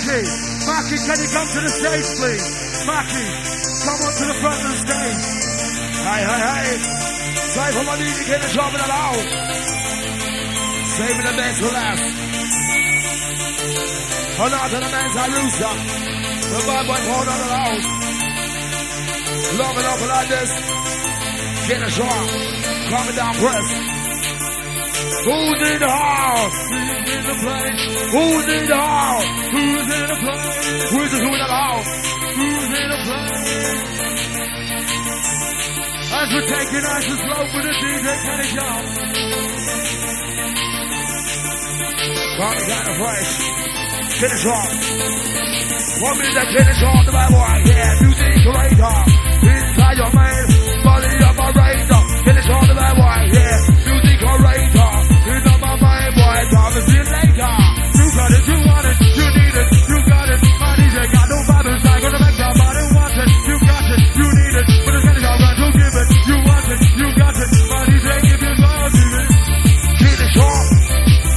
Mackie, Mackie, can you come to the stage, please? Mackie, come on to the front of the stage. Hey, hey, hey. DJ to get the job in the loud. Saving the best for last. Hold on to the man's a rooster. The bad boy hold on the loud. Love it up like this. Get a shot. Coming down press. Who's in the house? Who's in the place? Who's in the house? Who's in the place? Who's in the house? Who's in the place? As we're taking nice and slow for the DJ Kenny Job. Bobby got a fresh. Finish off. One minute, finish off the bad boy. Yeah, music curator. Inside your man. You want it, you need it, you got it. My DJ got no I gonna make your body want it. You got it, you need it, but it's don't give it. You want it, you got it. My DJ give you it. Short,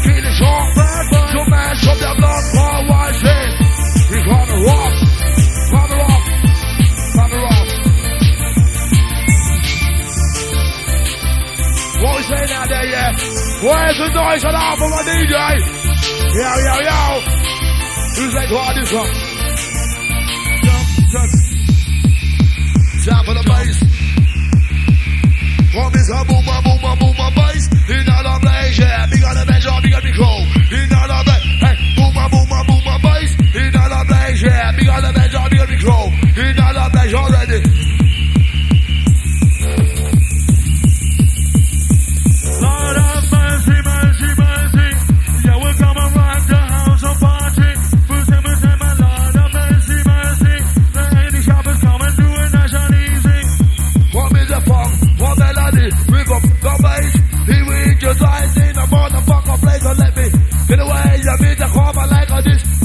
it short, boy. Your man, show your blood, for one thing. He called me rock, call me rock, call me rock. What we say now there, yeah? Where's the noise alarm for my DJ? Yo, yo, yo. Who's like what this one? Time for the bass. One is a boom, a boom, a boom, a bass. In all the place, yeah. Big on the bench, or big on the crow. In all the place, hey. Boom, a boom, a boom, bass. In all the place, yeah. Big on the bench, or big on the crow. In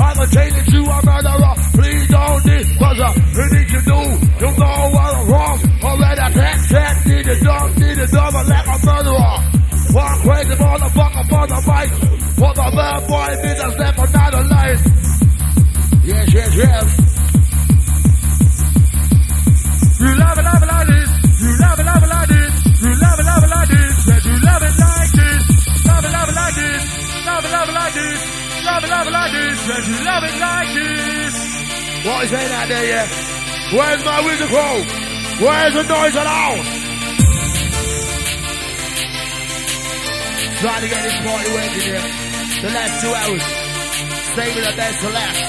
I'm it to a murderer. Please don't this. Cause uh, need to do. You know what I'm wrong. Already attack, attack. Need a dog, need a dog like a murderer. One crazy motherfucker for the fight. For the bad boy, bitch, step another life. Yes, yes, yes. You love it, love it like this. You love it, love it like this. You love it, love it like this. You love it like this. Love it, love it like this. Love it, love it like this. Love it, love it like this. You love it like this. What is saying out there, yeah? Where's my wizard crow? Where's the noise around? Trying to get this party working here. The last two hours. Saving the best for last.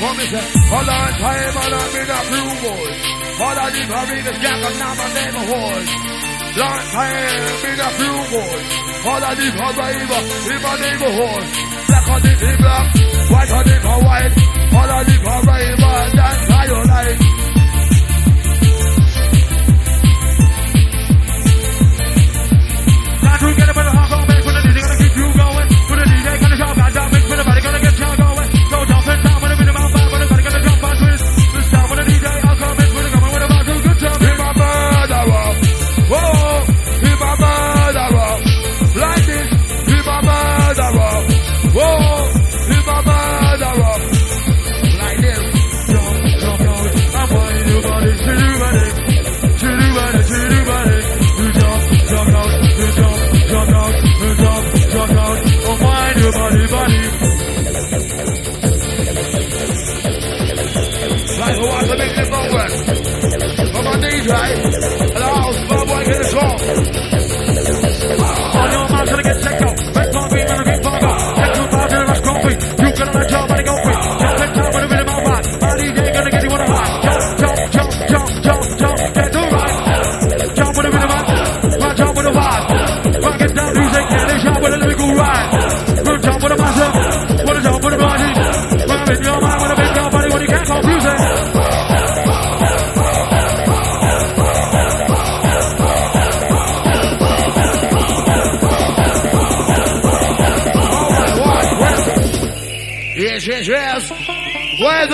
What me say? Hold on time and I'm in a blue boy. Hold on if I read the gap and now my neighborhood. Long time in a blue boy. Hold on if I rave in my neighborhood. Black on it in black, white on it for white. On if I rave and dance how you like. Got to get Come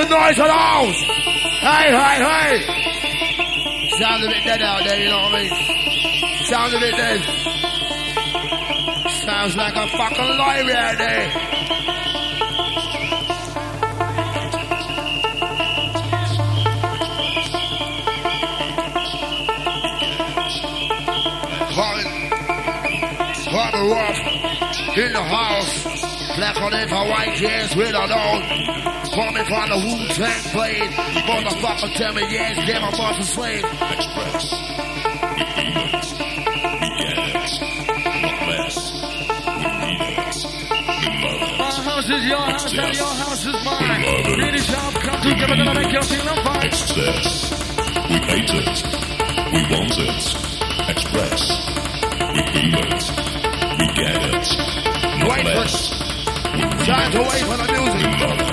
the noise of the house. Hey, hey, hey. Sounds a bit dead out there, you know what I mean? Sounds a bit dead. Sounds like a fucking library out there. in the house. Black on it for white, yes, we don't. Call me from the Wu-Tang blade. Motherfucker tell me, yes, yeah, my boss is slave. Express. Is your house and your house is mine. Ladies, y'all come together and make your fine. Express, we hate it, we want it. Express, we feel it, we get it. No wait less. for, time to wait for the music.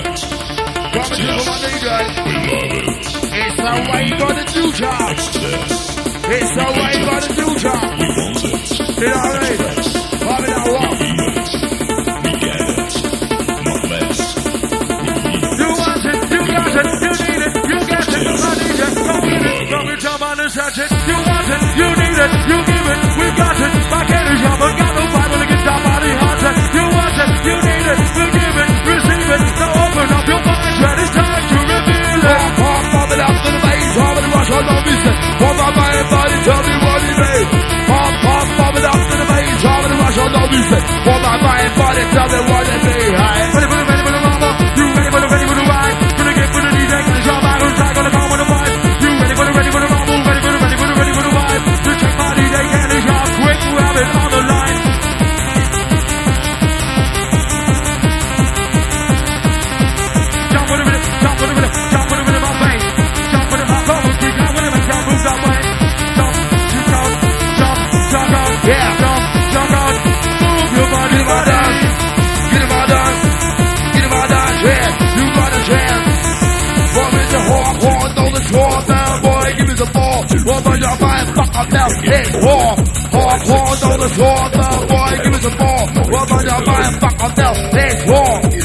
Promise you my nigga. It's how I gonna do job. It's how I gonna do job. You know what I mean? Bobby, now walk. You want it, you got it, you need it, you got it, I need it, go get it, go get your mind and. You want it, you need it, you give it, we got it, my candy shop, I got no Bible to get body hot. You want it, you need it, no business. Fuck up my body, tell me what he made. Pop, pop, pop it up to the main, drop it, rush on no business. Fuck up my body, tell me what it made. I about his war. Hard paws on the war, the boy, give me a ball. Rub on your mind, fuck about his war.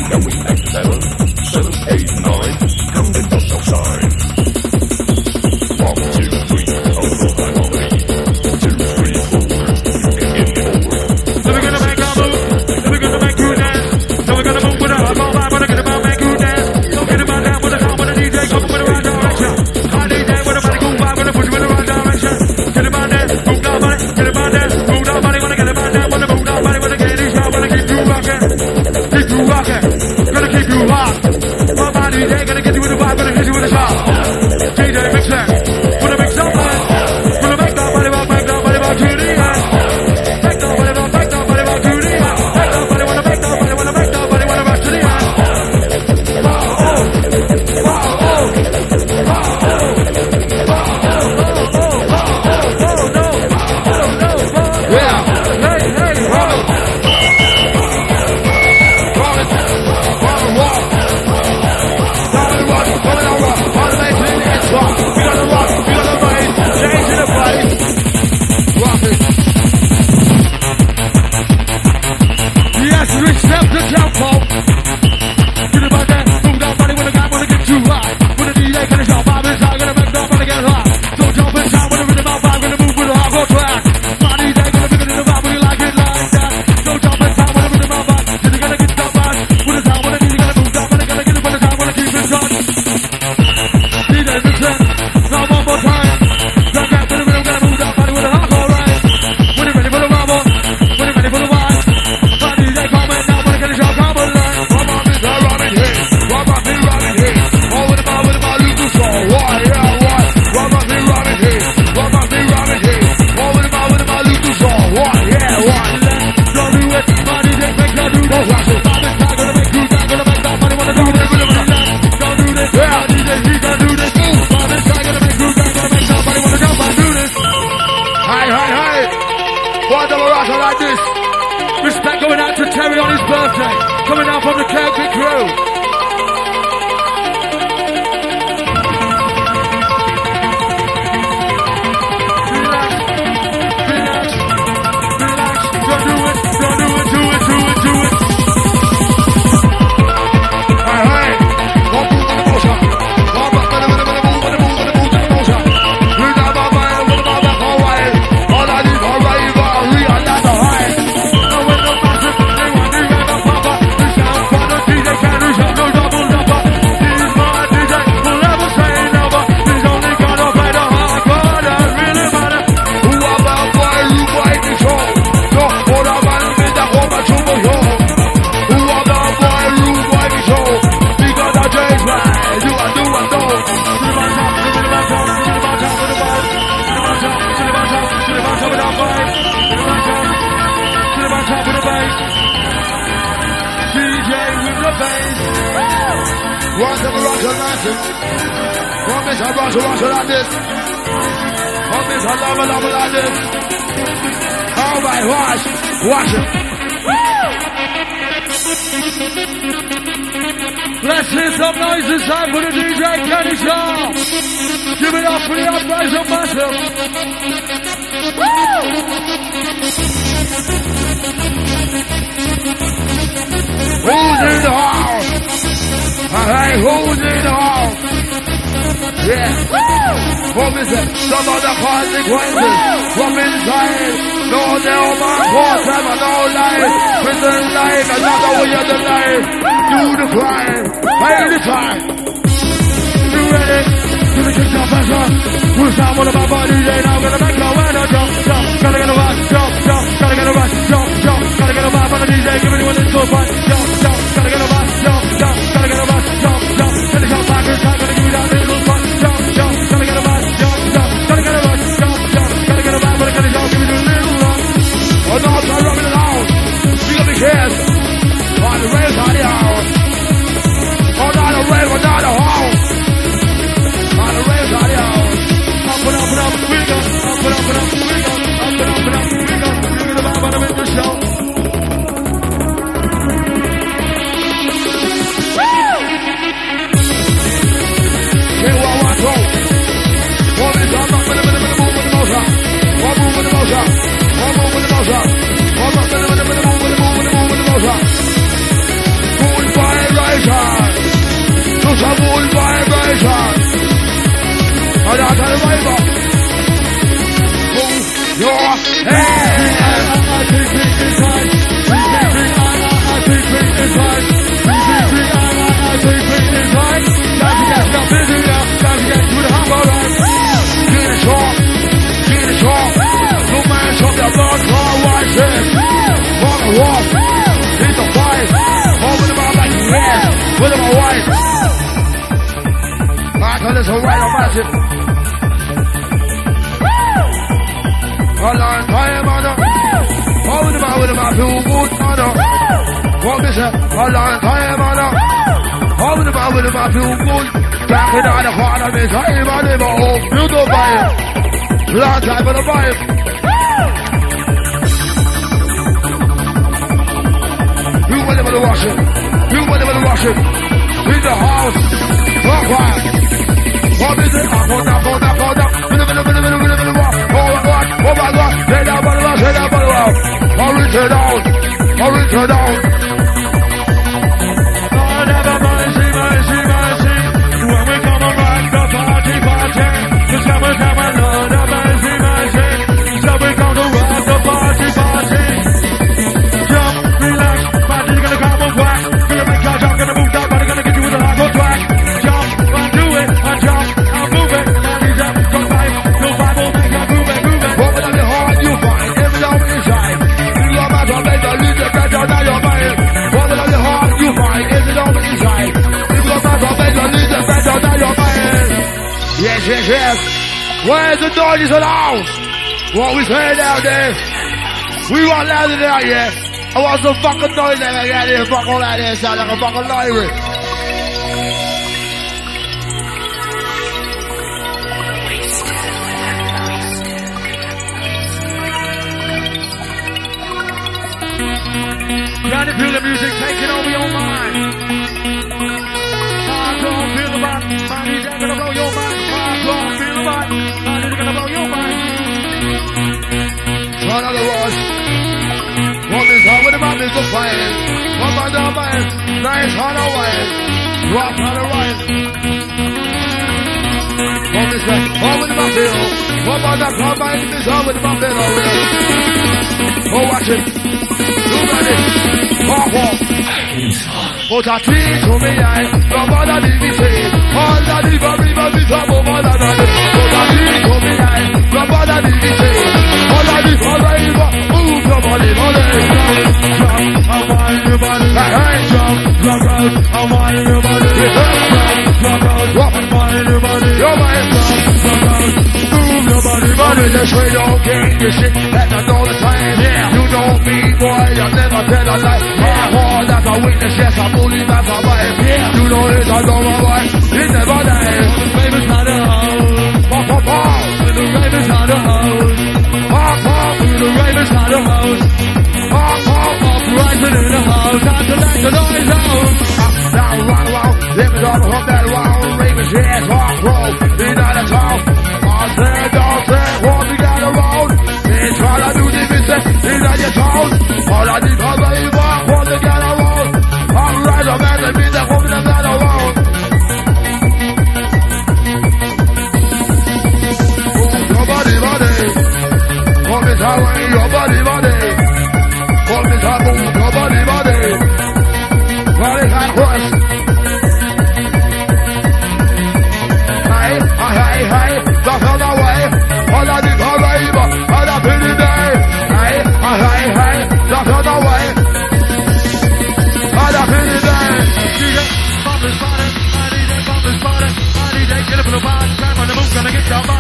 Yeah. What is it? Some of the consequences from inside. No, no, man, what time and no life. Prison life, another way of the life. Do the crime. Pay the time. You ready? To the kick off pressure. Push down one of my body, now gonna make your winner jump, jump. Gotta get a rush, jump, jump. Gotta get a rush, jump, jump. Gotta get a vibe on the DJ, give anyone this good one. Jump, jump. Gotta get a rush, jump, A. Move head. Mother. What is it? A long time, mother. Over the mouth with my feel good. Back in the corner time, I live a home. You don't buy it. Long time for the vibe. You will never wash it. You will never wash it. In the house. Walk right. What is it? I'm on that, on that, on that. Oh my God, oh my God. Say that, but well, say that, but well. I'll return down. I'll return down. Where's the noise house? What we say down there? We want louder than that, yeah. I want some fucking noise that I got here. Fuck all that here. Sound like a fucking library. Trying to feel the music taking over your mind. Son of the rush. One is how with the is the fire. One by the man. Nice on the wine. Rock on the right. One is that. With the bill. One by the club man is how with man bill. Go watch it. You ready? Walk, walk. A tree to me eye, no bother me say. All the river, river, no bother none. Put a tree to me eye, no bother me say. All the river, river, move your body, body. Jump, I want your body. Hey. Jump, rock out, I want your body. Jump, rock out, I want your body. Your man, Rock out, move your body, body. Just straight on game, this shit, that's the time. Yeah. Know me, boy, I never tell a lie. My heart, that's a witness, yes, I believe that's my way. You know it's I know my way. It's never day. Famous how to host. Pop, pop, pop. The ravens how to host. Pop, pop. The ravens how to host. Pop, pop. In the house. Time to let the noise out. Now, round, round. Let me talk about that round. Ravens, yes, hard roll. It's not a talk. I said, don't say, what we got around. It's trying to do the business. Not town. All I need for me, what we got around. I'm right, I'm at the business. What we got around. Your body. Come way,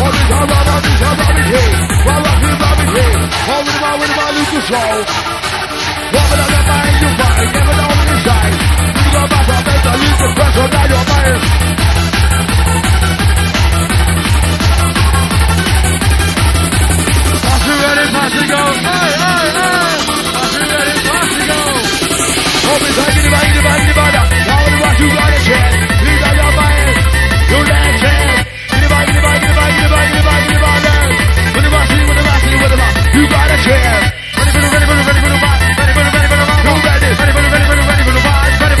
All this time, all this time, Bobby K. While I feel Bobby K. All with my, with my Lucas show. Woman on the you find, never. You go back, I'll make the Lucas press on down your mind. Pass it ready, pass it go. Hey, hey, hey. Pass it ready, pass it go. Hope. A chance. Ready ready ready. Ready ready ready? Ready ready ready. Ready ready ready. Ready ready ready. Ready ready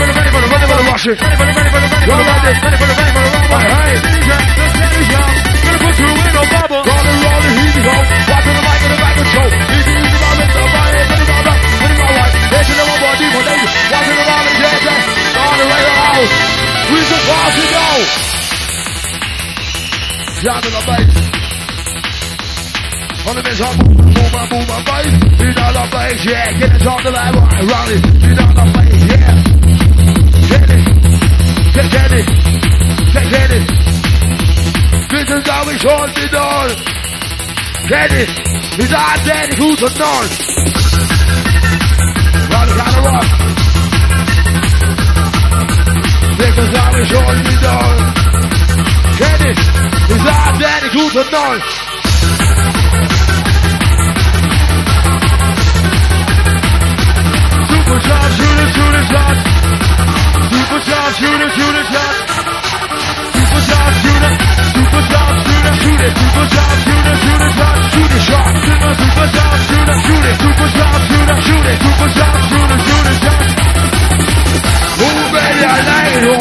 you in the mic. On the miss, I'm boom, boom, boom, boom, boom. You know the bass, yeah. Get it on the level, round it. You know the bass, yeah. Get it. Get, get it. Get, get it. This is how we should be done. Get it. It's our daddy who's a north. Run, gotta rock. This is how we should be done. Get it. It's our daddy who's a north. Supercharged, shoot it, shoot it, shot. Supercharged, shoot it, shoot it, shot. Supercharged, shoot it. Supercharged, shoot it, shoot it. Supercharged, shoot it, shoot it, shot. Shoot it, shot. Supercharged, shoot it, shoot it. Supercharged, shoot it, shoot it. Supercharged, shoot it, shoot it, shot. Who baby I like you?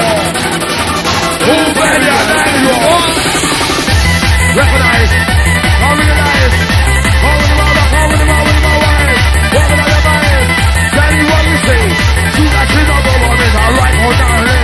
Who baby I like you? Recognize. Call me alive. Call me the mother, call me the mother, with my wife. Call me the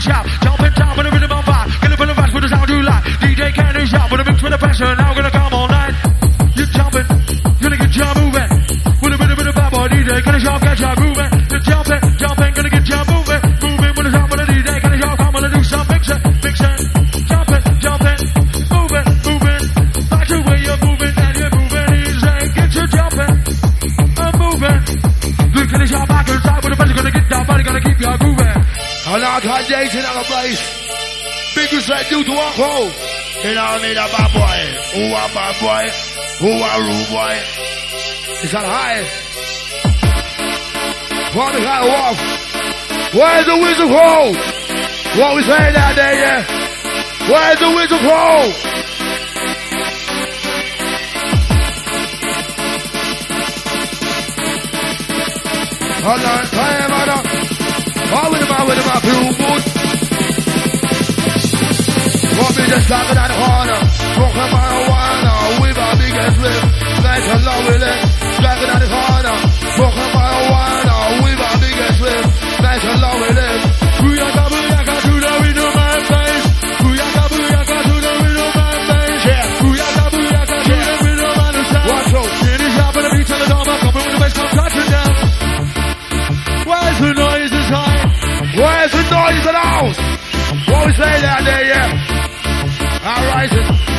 you shout. Jump and jump on the rhythm, on vibe. Get up in the vibes with the sound you like. DJ can do shout, with a mix with the passion. Now we're gonna come all night. You're jumping, gonna get you moving. With a bit of bit of vibe, boy, DJ, gonna shout, get you moving. eight in our place. Biggest I do to walk home. You know I need A bad boy. Who a bad boy? Who a rude boy? Is that high? What is that off? Where's the whistle hole? What we saying that day, yeah? Where's the whistle hole? Hold on, time Longer than Horner, smoking marijuana with our biggest lip. Nice and long we live. Longer smoking marijuana with our biggest lip. Nice and long we to the window, to the window. Yeah. To the window, is on the beach and the with the come down. The noise inside? The noise the house? What we say down there, yeah? I rise it.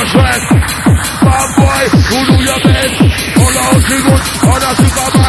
the track. Bad boy, do your best. All out the good, on out the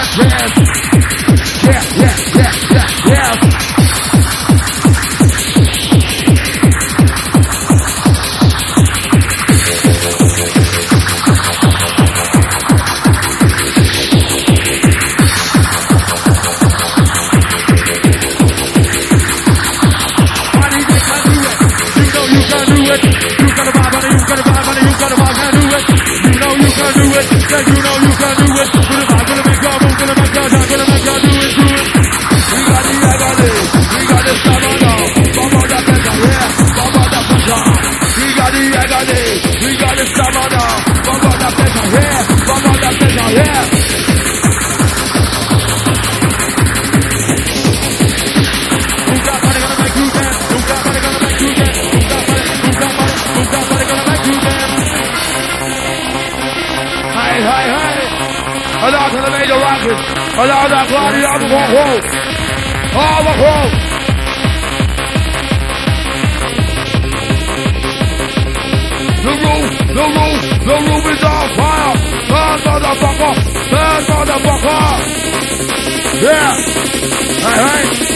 Yeah. All right.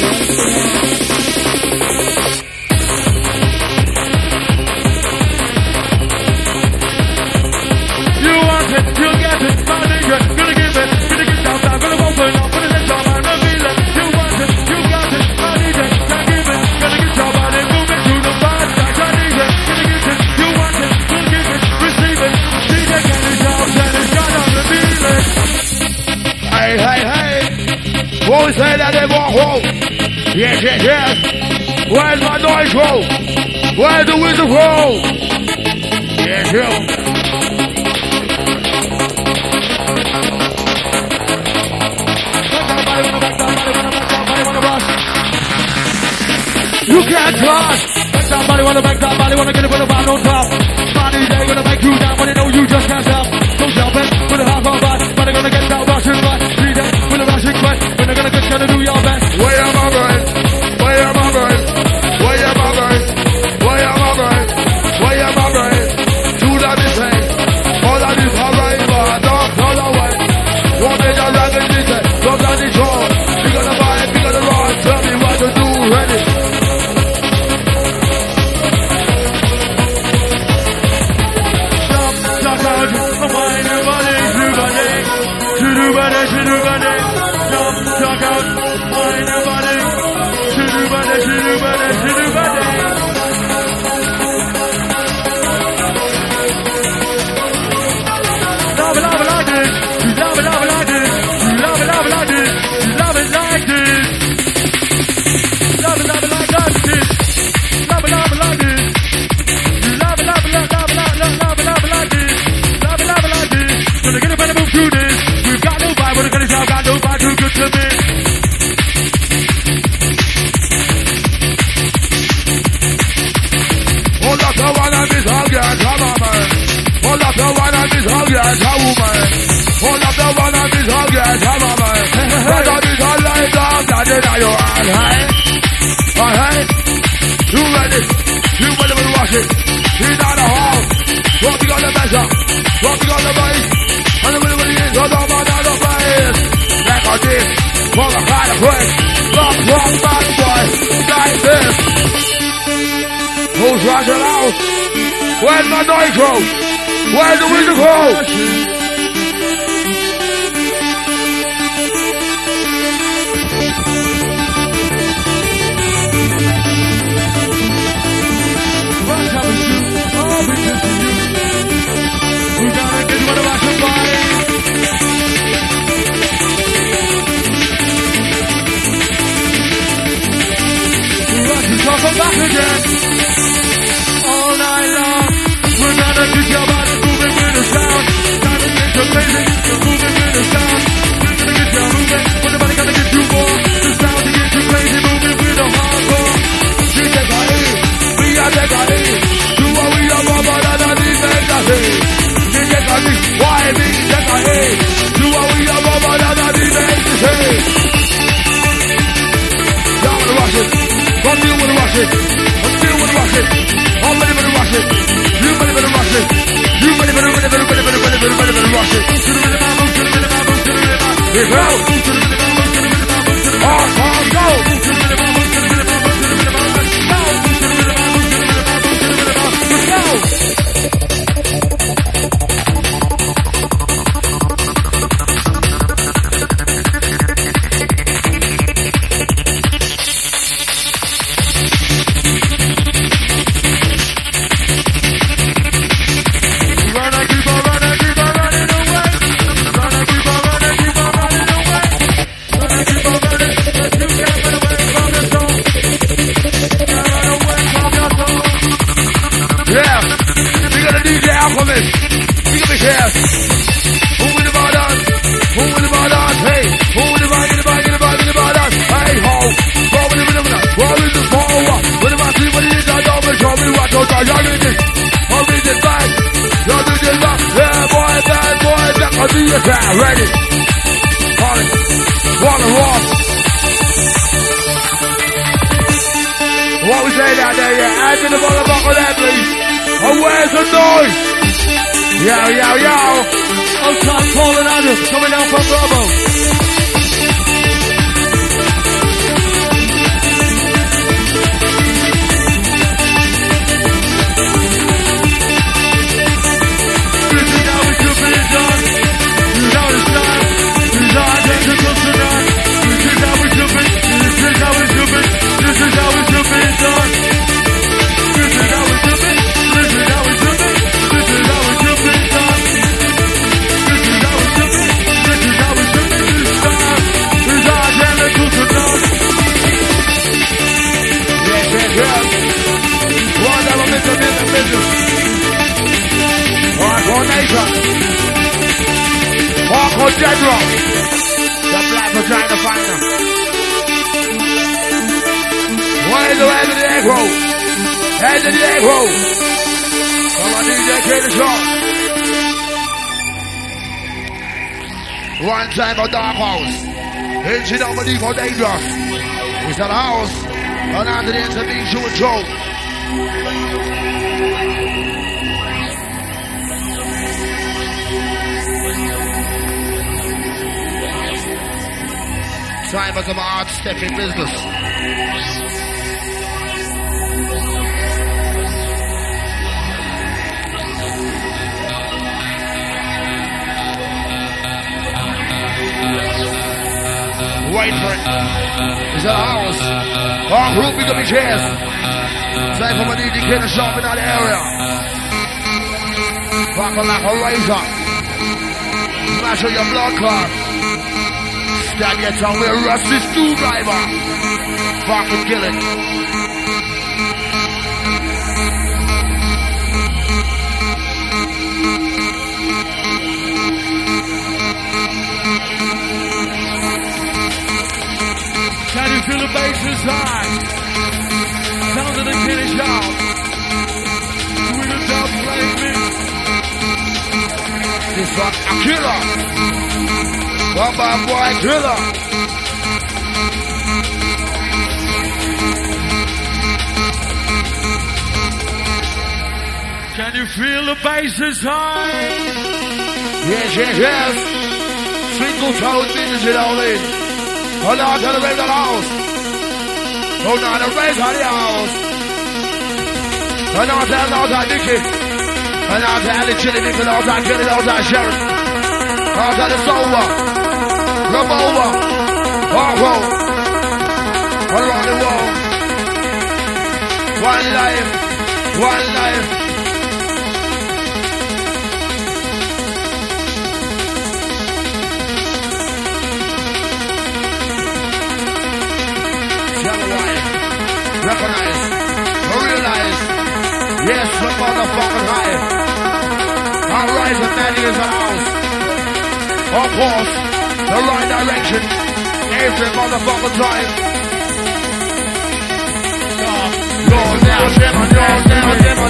the winds. get a woman. All of the one of this all get a woman. But of this all life dog that in your hand. Hey, uh, all right. You ready? You ready to watch it? She's out of hall. Dropping on the measure. Dropping on the bass. And the middle of the end. Hold on, man, place. Like a dick. From a kind of place. Long, long, bad boy. Like this. Who's rushing out? Where's my nitro? Where do we go? soul. Yo, yo, yo. Outside Paul and Adam coming out from Bravo. you. Walk on general. The black vagina finder. Why is the head of the of the. Come on, DJ. One time a dark house. It's she not believe dangerous. It's that house. And after the intervention with Joe. Drivers of a hard stepping business. Wait for it. It's a house. Arm group, pick up your chairs. Time for my dedicated shop in that area. park on that horizon razor. Smash on your blood clot that gets on with Rusty Screwdriver. Fucking kill it. Can you feel the bass is high? Sound of the kitty shop. With a dog playing me. This fuck a killer. One boy killer. Can you feel the bass is high? Yes, yes, yes. Sprinkle business it all in. Hold on to the raise the house. Hold on to raise the house. Hold on to the house, I think and I've had it chilling all time, killing all time, sharing. All time, over. Remember over. Wow, wow. Around the world. One life. One life. Recognize, realize, yes, the motherfucking high. I rise with that is in the house. Of course the right direction every motherfucker time. Lord, now, never, Lord, now, never.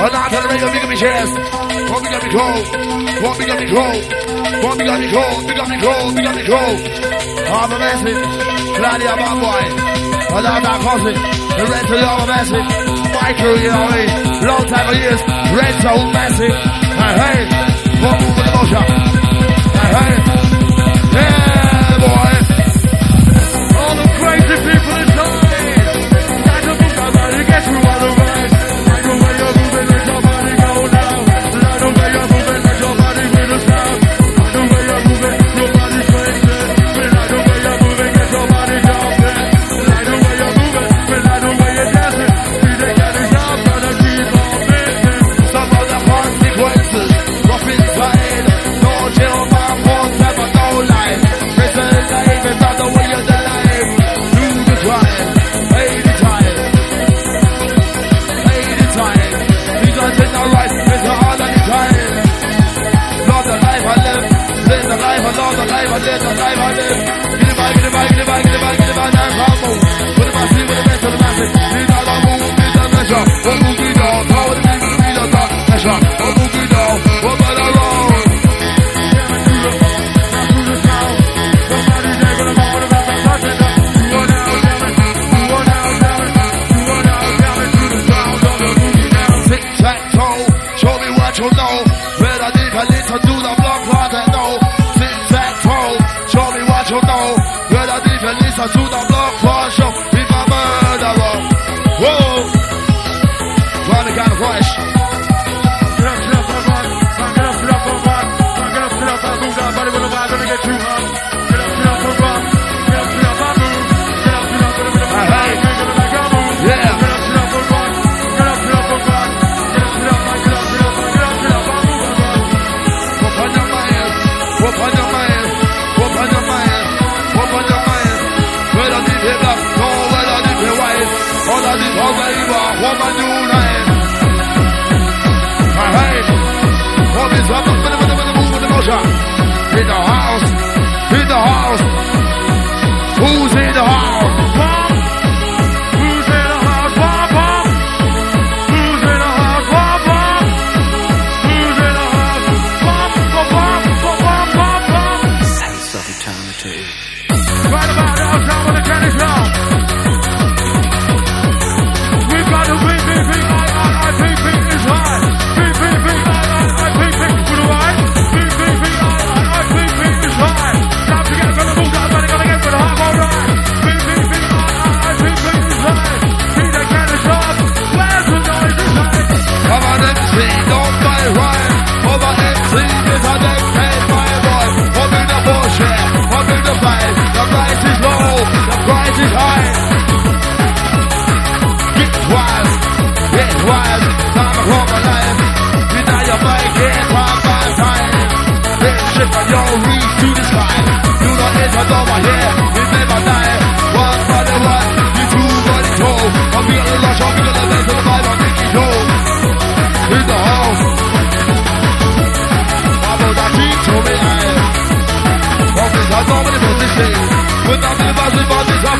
Another on, tell me you're big of me chest. Won't be got me cold. Won't be got me cold. Won't be got me cold. Be got me cold. Be got me cold. I'm a message. Claudia, my boy. Hold on, that cousin. The rental, I'm a message. Michael, you know me. Long time of years. Red to Rental, message. Hey, hey. Won't move with the motion. Hey, hey.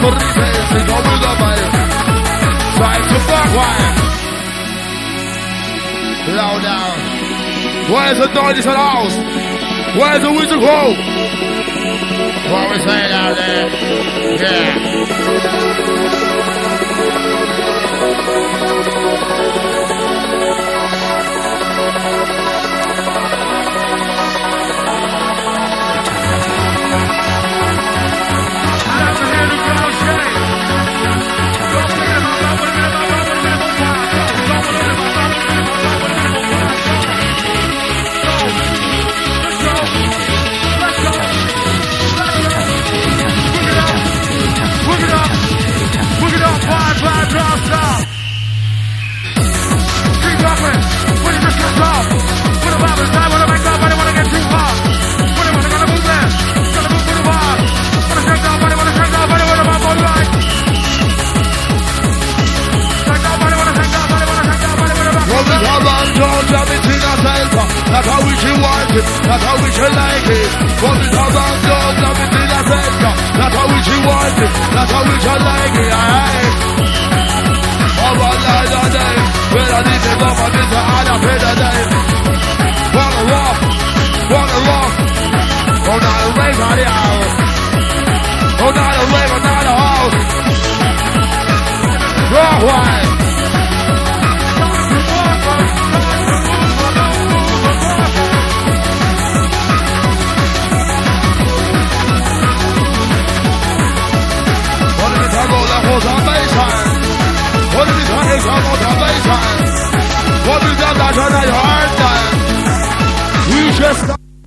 To? Low down. Where's the noise in the house? Where's the whistle blow? What we saying out there? Yeah. That's how we should like it. What is our bad love? Love it in a sector. That's how we should want it. That's how we should like it. Aye. Of our lives are day. Whether this is love or don't pay the day. Wanna walk, wanna walk. Oh, not a way, not a house. Oh, not a way, not a house. is. What is that that's in your? We just.